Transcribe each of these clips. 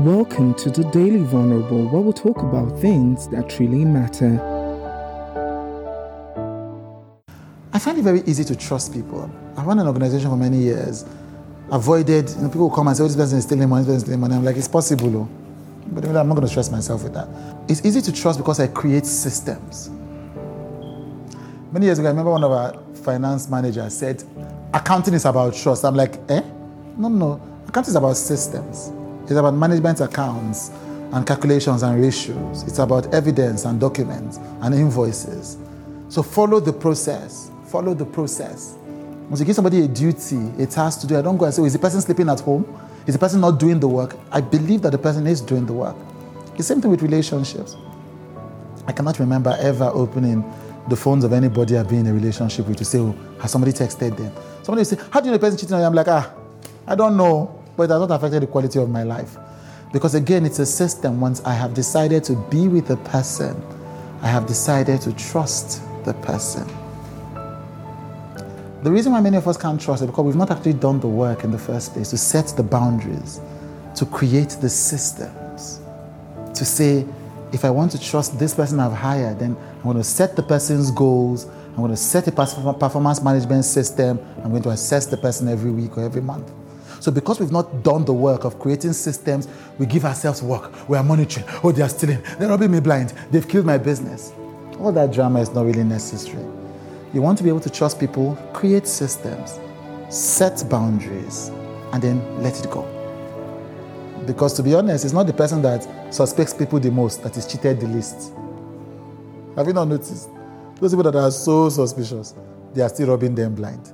Welcome to the Daily Vulnerable, where we'll talk about things that really matter. I find it very easy to trust people. I run an organization for many years. Avoided, you know, people come and say, oh, this person is stealing money, this person is stealing money. I'm like, it's possible, oh. but I'm not going to stress myself with that. It's easy to trust because I create systems. Many years ago, I remember one of our finance managers said, accounting is about trust. I'm like, eh? No, no. Accounting is about systems. It's about management accounts and calculations and ratios. It's about evidence and documents and invoices. So follow the process. Follow the process. Once you give somebody a duty, a task to do, I don't go and say, oh, is the person sleeping at home? Is the person not doing the work? I believe that the person is doing the work. The same thing with relationships. I cannot remember ever opening the phones of anybody I've been in a relationship with to say, oh, has somebody texted them? Somebody will say, how do you know the person cheating on you? I'm like, ah, I don't know but it has not affected the quality of my life. Because again, it's a system. Once I have decided to be with the person, I have decided to trust the person. The reason why many of us can't trust is because we've not actually done the work in the first place to set the boundaries, to create the systems, to say, if I want to trust this person I've hired, then I'm going to set the person's goals, I'm going to set a performance management system, I'm going to assess the person every week or every month. So because we've not done the work of creating systems, we give ourselves work. We are monitoring. Oh, they are stealing. They're robbing me blind. They've killed my business. All that drama is not really necessary. You want to be able to trust people, create systems, set boundaries, and then let it go. Because to be honest, it's not the person that suspects people the most that is cheated the least. Have you not noticed? Those people that are so suspicious, they are still robbing them blind.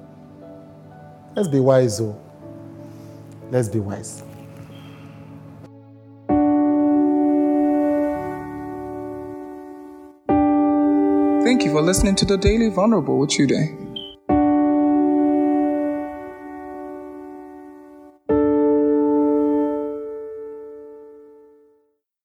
Let's be wise, though. Let's be wise. Thank you for listening to the Daily Vulnerable with Chude.